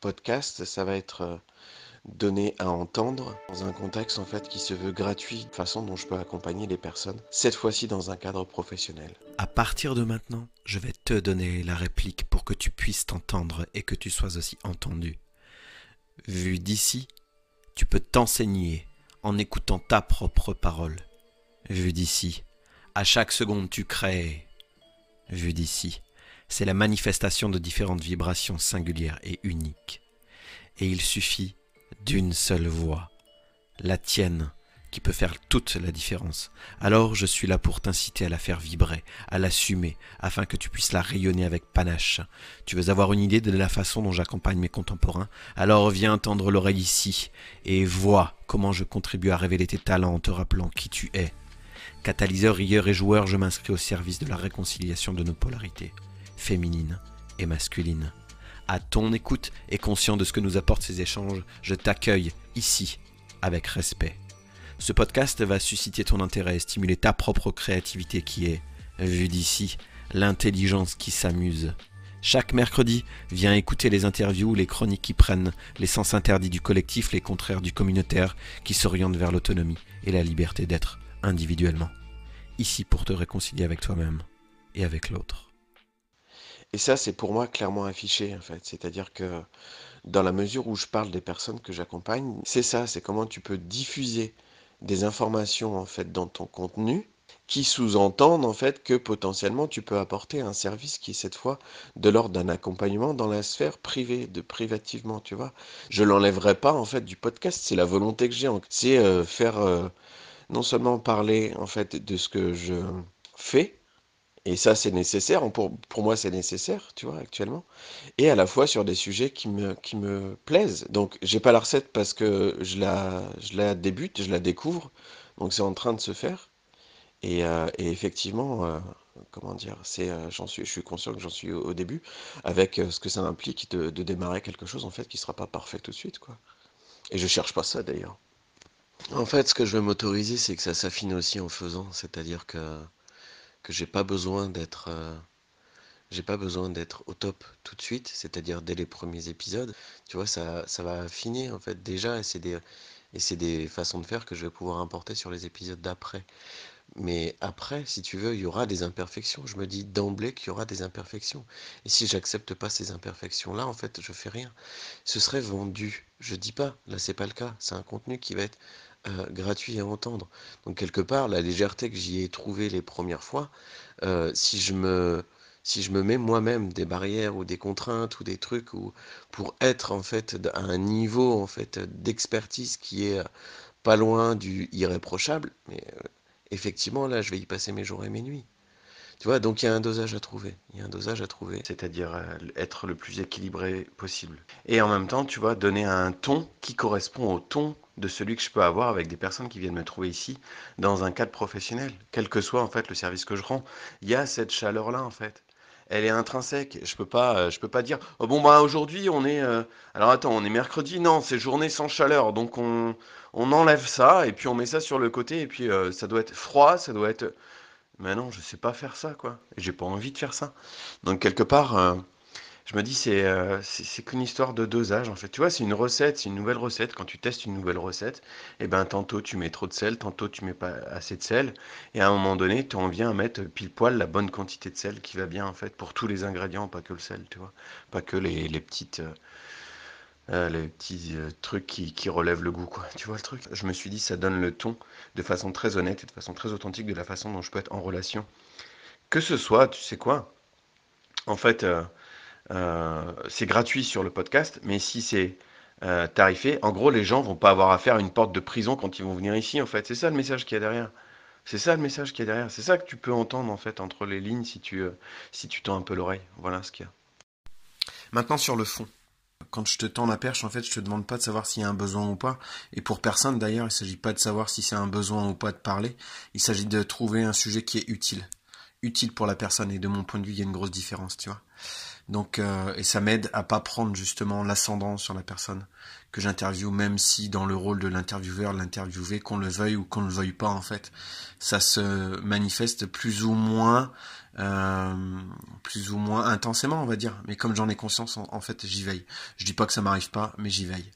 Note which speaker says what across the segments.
Speaker 1: podcast, ça va être euh, donné à entendre dans un contexte en fait qui se veut gratuit, façon dont je peux accompagner les personnes, cette fois-ci dans un cadre professionnel.
Speaker 2: À partir de maintenant, je vais te donner la réplique pour que tu puisses t'entendre et que tu sois aussi entendu. Vu d'ici, tu peux t'enseigner en écoutant ta propre parole. Vu d'ici, à chaque seconde tu crées. Vu d'ici, c'est la manifestation de différentes vibrations singulières et uniques. Et il suffit d'une seule voix, la tienne, qui peut faire toute la différence. Alors je suis là pour t'inciter à la faire vibrer, à l'assumer, afin que tu puisses la rayonner avec panache. Tu veux avoir une idée de la façon dont j'accompagne mes contemporains? Alors viens tendre l'oreille ici et vois comment je contribue à révéler tes talents en te rappelant qui tu es. Catalyseur, rieur et joueur, je m'inscris au service de la réconciliation de nos polarités, féminines et masculines. À ton écoute et conscient de ce que nous apportent ces échanges, je t'accueille ici avec respect. Ce podcast va susciter ton intérêt et stimuler ta propre créativité qui est, vue d'ici, l'intelligence qui s'amuse. Chaque mercredi, viens écouter les interviews, les chroniques qui prennent les sens interdits du collectif, les contraires du communautaire, qui s'orientent vers l'autonomie et la liberté d'être individuellement. Ici pour te réconcilier avec toi-même et avec l'autre.
Speaker 1: Et ça, c'est pour moi clairement affiché, en fait. C'est-à-dire que dans la mesure où je parle des personnes que j'accompagne, c'est ça, c'est comment tu peux diffuser des informations, en fait, dans ton contenu qui sous-entendent, en fait, que potentiellement tu peux apporter un service qui est cette fois de l'ordre d'un accompagnement dans la sphère privée, de privativement, tu vois. Je l'enlèverai pas, en fait, du podcast, c'est la volonté que j'ai. C'est euh, faire euh, non seulement parler, en fait, de ce que je fais, et ça, c'est nécessaire. Pour, pour moi, c'est nécessaire, tu vois, actuellement. Et à la fois sur des sujets qui me, qui me plaisent. Donc, j'ai pas la recette parce que je la, je la débute, je la découvre. Donc, c'est en train de se faire. Et, euh, et effectivement, euh, comment dire, c'est, euh, suis, je suis conscient que j'en suis au, début, avec ce que ça implique de, démarrer quelque chose en fait qui sera pas parfait tout de suite, quoi. Et je cherche pas ça d'ailleurs. En fait, ce que je veux m'autoriser, c'est que ça s'affine aussi en faisant, c'est-à-dire que que j'ai pas besoin d'être euh, j'ai pas besoin d'être au top tout de suite, c'est-à-dire dès les premiers épisodes. Tu vois, ça, ça va affiner en fait déjà et c'est des, et c'est des façons de faire que je vais pouvoir importer sur les épisodes d'après. Mais après, si tu veux, il y aura des imperfections. Je me dis d'emblée qu'il y aura des imperfections. Et si j'accepte pas ces imperfections-là, en fait, je fais rien. Ce serait vendu. Je dis pas, là c'est pas le cas. C'est un contenu qui va être euh, gratuit à entendre. Donc quelque part, la légèreté que j'y ai trouvée les premières fois, euh, si je me si je me mets moi-même des barrières ou des contraintes ou des trucs ou pour être en fait à un niveau en fait d'expertise qui est euh, pas loin du irréprochable, mais effectivement là je vais y passer mes jours et mes nuits. Tu vois, donc il y a un dosage à trouver. Il y a un dosage à trouver, c'est-à-dire euh, être le plus équilibré possible. Et en même temps, tu vois, donner un ton qui correspond au ton de celui que je peux avoir avec des personnes qui viennent me trouver ici dans un cadre professionnel, quel que soit en fait le service que je rends. Il y a cette chaleur-là en fait. Elle est intrinsèque. Je peux pas, euh, je peux pas dire, oh, bon bah aujourd'hui on est, euh, alors attends, on est mercredi, non, c'est journée sans chaleur, donc on, on enlève ça et puis on met ça sur le côté et puis ça doit être froid, ça doit être mais non, je sais pas faire ça, quoi. J'ai pas envie de faire ça. Donc quelque part, euh, je me dis c'est euh, c'est c'est qu'une histoire de dosage en fait. Tu vois, c'est une recette, c'est une nouvelle recette. Quand tu testes une nouvelle recette, et ben tantôt tu mets trop de sel, tantôt tu mets pas assez de sel, et à un moment donné, tu en viens à mettre pile poil la bonne quantité de sel qui va bien en fait pour tous les ingrédients, pas que le sel, tu vois, pas que les, les petites euh, euh, les petits euh, trucs qui, qui relèvent le goût, quoi. Tu vois le truc? Je me suis dit, ça donne le ton de façon très honnête et de façon très authentique de la façon dont je peux être en relation. Que ce soit, tu sais quoi? En fait, euh, c'est gratuit sur le podcast, mais si c'est tarifé, en gros, les gens vont pas avoir à faire une porte de prison quand ils vont venir ici, en fait. C'est ça le message qu'il y a derrière. C'est ça le message qu'il y a derrière. C'est ça que tu peux entendre, en fait, entre les lignes si tu, si tu tends un peu l'oreille. Voilà ce qu'il y a. Maintenant, sur le fond. Quand je te tends la perche, en fait, je te demande pas de savoir s'il y a un besoin ou pas. Et pour personne, d'ailleurs, il s'agit pas de savoir si c'est un besoin ou pas de parler. Il s'agit de trouver un sujet qui est utile. Utile pour la personne. Et de mon point de vue, il y a une grosse différence, tu vois.
Speaker 2: Donc, euh, et ça m'aide à pas prendre justement l'ascendant sur la personne que j'interviewe, même si dans le rôle de l'intervieweur, l'interviewé, qu'on le veuille ou qu'on ne le veuille pas, en fait, ça se manifeste plus ou moins, euh, plus ou moins intensément, on va dire. Mais comme j'en ai conscience, en, fait, j'y veille. Je dis pas que ça m'arrive pas, mais j'y veille.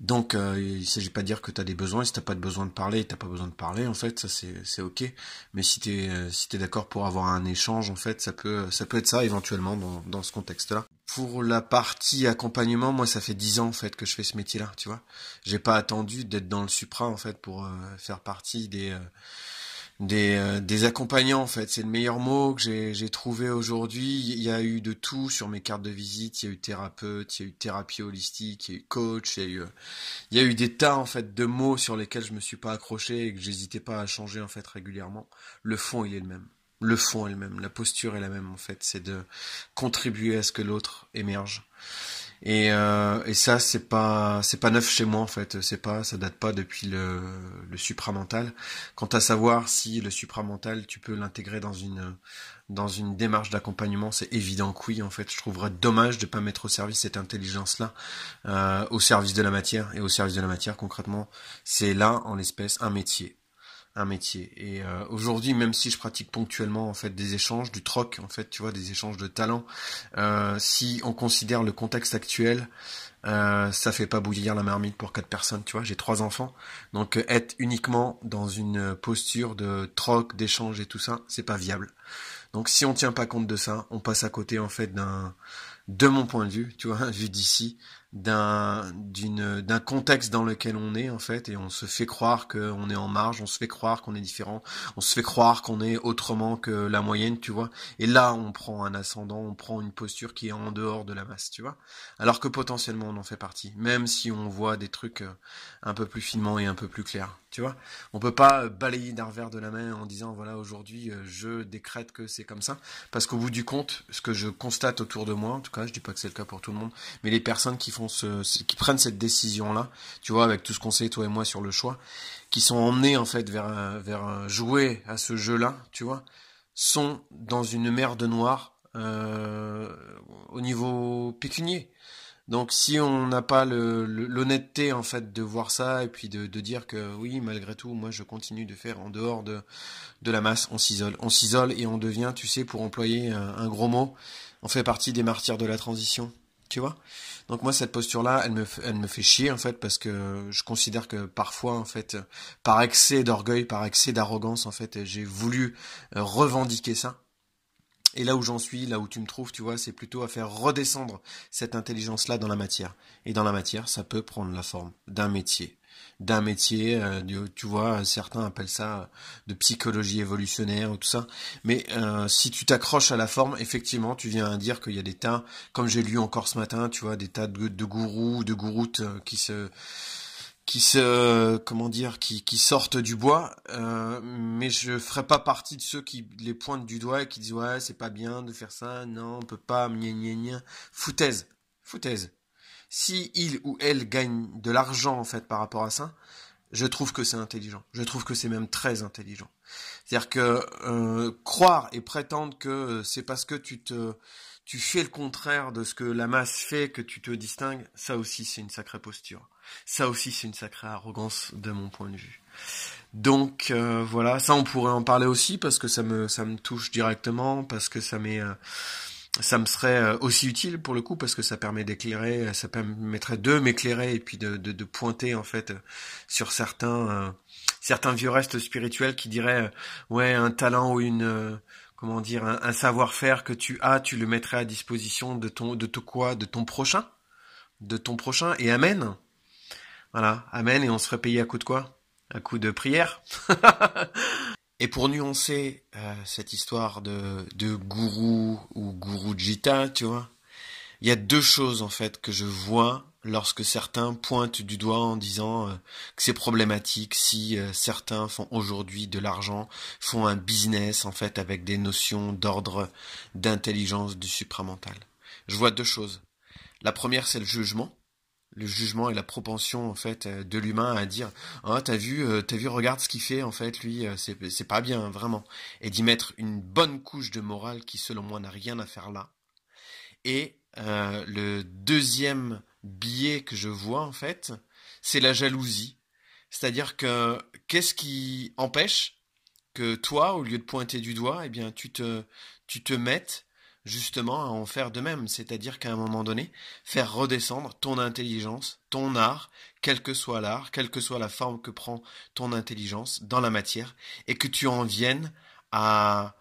Speaker 2: Donc, euh, il s'agit pas de dire que tu as des besoins. Si t'as pas de besoin de parler, t'as pas besoin de parler. En fait, ça c'est ok. Mais si t'es euh, si t'es d'accord pour avoir un échange, en fait, ça peut ça peut être ça éventuellement dans dans ce contexte-là. Pour la partie accompagnement, moi, ça fait dix ans en fait que je fais ce métier-là. Tu vois, j'ai pas attendu d'être dans le supra en fait pour euh, faire partie des euh, des, euh, des accompagnants en fait. C'est le meilleur mot que j'ai trouvé aujourd'hui. Il y a eu de tout sur mes cartes de visite. Il y a eu thérapeute, il y a eu thérapie holistique, il y a eu coach, il y a eu, il y a eu des tas en fait de mots sur lesquels je me suis pas accroché et que j'hésitais pas à changer en fait régulièrement. Le fond il est le même. Le fond est le même. La posture est la même en fait. C'est de contribuer à ce que l'autre émerge. Et, euh, et ça, c'est pas, c'est pas neuf chez moi en fait. C'est pas, ça date pas depuis le, le supramental. Quant à savoir si le supramental, tu peux l'intégrer dans une, dans une démarche d'accompagnement, c'est évident que oui. En fait, je trouverais dommage de pas mettre au service cette intelligence-là, euh, au service de la matière. Et au service de la matière, concrètement, c'est là, en l'espèce, un métier un métier. Et euh, aujourd'hui, même si je pratique ponctuellement en fait des échanges, du troc, en fait, tu vois, des échanges de talents, euh, si on considère le contexte actuel, euh, ça fait pas bouillir la marmite pour quatre personnes, tu vois. J'ai trois enfants, donc être uniquement dans une posture de troc, d'échange et tout ça, c'est pas viable. Donc si on tient pas compte de ça, on passe à côté en fait d'un, de mon point de vue, tu vois, vu d'ici, d'un contexte dans lequel on est en fait et on se fait croire qu'on est en marge, on se fait croire qu'on est différent, on se fait croire qu'on est autrement que la moyenne, tu vois. Et là, on prend un ascendant, on prend une posture qui est en dehors de la masse, tu vois. Alors que potentiellement on en fait partie, même si on voit des trucs euh, un peu plus finement et un peu plus clairs, tu vois. On peut pas balayer d'un revers de la main en disant voilà, aujourd'hui euh, je décrète que c'est comme ça parce qu'au bout du compte, ce que je constate autour de moi, en tout cas, je dis pas que c'est le cas pour tout le monde, mais les personnes qui font qui prennent cette décision-là, tu vois, avec tout ce qu'on sait, toi et moi, sur le choix, qui sont emmenés, en fait, vers, vers jouer à ce jeu-là, tu vois, sont dans une mer de noir euh, au niveau pécunier. Donc si on n'a pas l'honnêteté en fait de voir ça et puis de, de, dire que oui malgré tout moi je continue de faire en dehors de, de la masse, on s'isole. On s'isole et on devient, tu sais, pour employer un gros mot, on fait partie des martyrs de la transition. Tu vois Donc moi cette posture là, elle me fait chier en fait parce que je considère que parfois en fait par excès d'orgueil, par excès d'arrogance en fait, j'ai voulu euh, revendiquer ça. Et là où j'en suis, là où tu me trouves, tu vois, c'est plutôt à faire redescendre cette intelligence-là dans la matière. Et dans la matière, ça peut prendre la forme d'un métier, d'un métier, euh, tu vois, certains appellent ça de psychologie évolutionnaire ou tout ça. Mais euh, si tu t'accroches à la forme, effectivement, tu viens à dire qu'il y a des tas, comme j'ai lu encore ce matin, tu vois, des tas de, gourous, de gouroutes euh, qui se qui se comment dire qui, qui sortent du bois. Mais je ferai pas partie de ceux qui les pointent du doigt et qui disent ouais c'est pas bien de faire ça non on peut pas gna gna gna. Foutaise. Foutaise si il ou elle gagne de l'argent en fait par rapport à ça, je trouve que c'est intelligent. Je trouve que c'est même très intelligent. C'est-à-dire que euh, croire et prétendre que c'est parce que tu te tu fais le contraire de ce que la masse fait que tu te distingues, ça aussi c'est une sacrée posture. Ça aussi c'est une sacrée arrogance de mon point de vue. Donc euh, voilà, ça on pourrait en parler aussi parce que ça me ça me touche directement parce que ça m'est euh, ça me serait euh, aussi utile pour le coup parce que ça permet d'éclairer, ça permettrait de m'éclairer et puis de, pointer en fait sur certains euh, certains vieux restes spirituels qui diraient euh, ouais un talent ou une comment dire un, savoir-faire que tu as, tu le mettrais à disposition de ton de ton quoi, de ton prochain, de ton prochain et amen. Voilà, amen et on serait payé à coup de quoi? À coup de prière. Et pour nuancer euh, cette histoire de, de gourou ou gourou jita, tu vois, il y a deux choses en fait que je vois lorsque certains pointent du doigt en disant euh, que c'est problématique si euh, certains font aujourd'hui de l'argent, font un business en fait avec des notions d'ordre d'intelligence du supramental. Je vois deux choses. La première c'est le jugement le jugement et la propension en fait euh, de l'humain à dire oh t'as vu euh, t'as vu regarde ce qu'il fait en fait lui euh, c'est c'est pas bien vraiment et d'y mettre une bonne couche de morale qui selon moi n'a rien à faire là Et le deuxième biais que je vois, en fait, c'est la jalousie. C'est-à-dire que qu'est-ce qui empêche que toi, au lieu de pointer du doigt, eh bien, tu te, tu te mettes justement à en faire de même, c'est-à-dire qu'à un moment donné, faire redescendre ton intelligence, ton art, quel que soit l'art, quelle que soit la forme que prend ton intelligence dans la matière, et que tu en viennes à,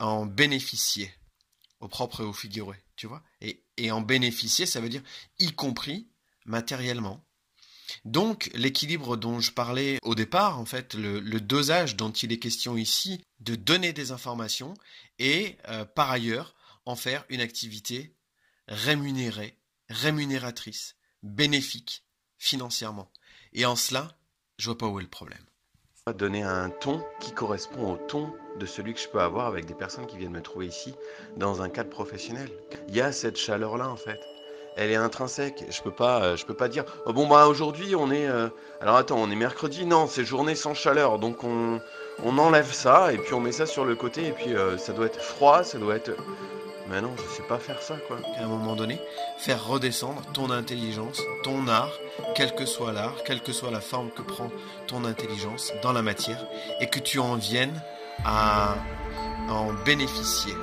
Speaker 2: en bénéficier, au propre et au figuré, tu vois. Et, en bénéficier, ça veut dire y compris matériellement. Donc l'équilibre dont je parlais au départ, en fait, le, dosage dont il est question ici, de donner des informations et euh, par ailleurs en faire une activité rémunérée, rémunératrice, bénéfique financièrement. Et en cela, je vois pas où est le problème.
Speaker 1: Donner un ton qui correspond au ton de celui que je peux avoir avec des personnes qui viennent me trouver ici dans un cadre professionnel. Il y a cette chaleur-là en fait. Elle est intrinsèque. Je peux pas, euh, je peux pas dire. Oh, bon bah aujourd'hui on est. Euh, alors attends, on est mercredi. Non, c'est journée sans chaleur. Donc on, on enlève ça et puis on met ça sur le côté et puis euh, ça doit être froid, ça doit être mais non, je sais pas faire ça, quoi.
Speaker 2: À un moment donné, faire redescendre ton intelligence, ton art, quel que soit l'art, quelle que soit la forme que prend ton intelligence dans la matière, et que tu en viennes à en bénéficier.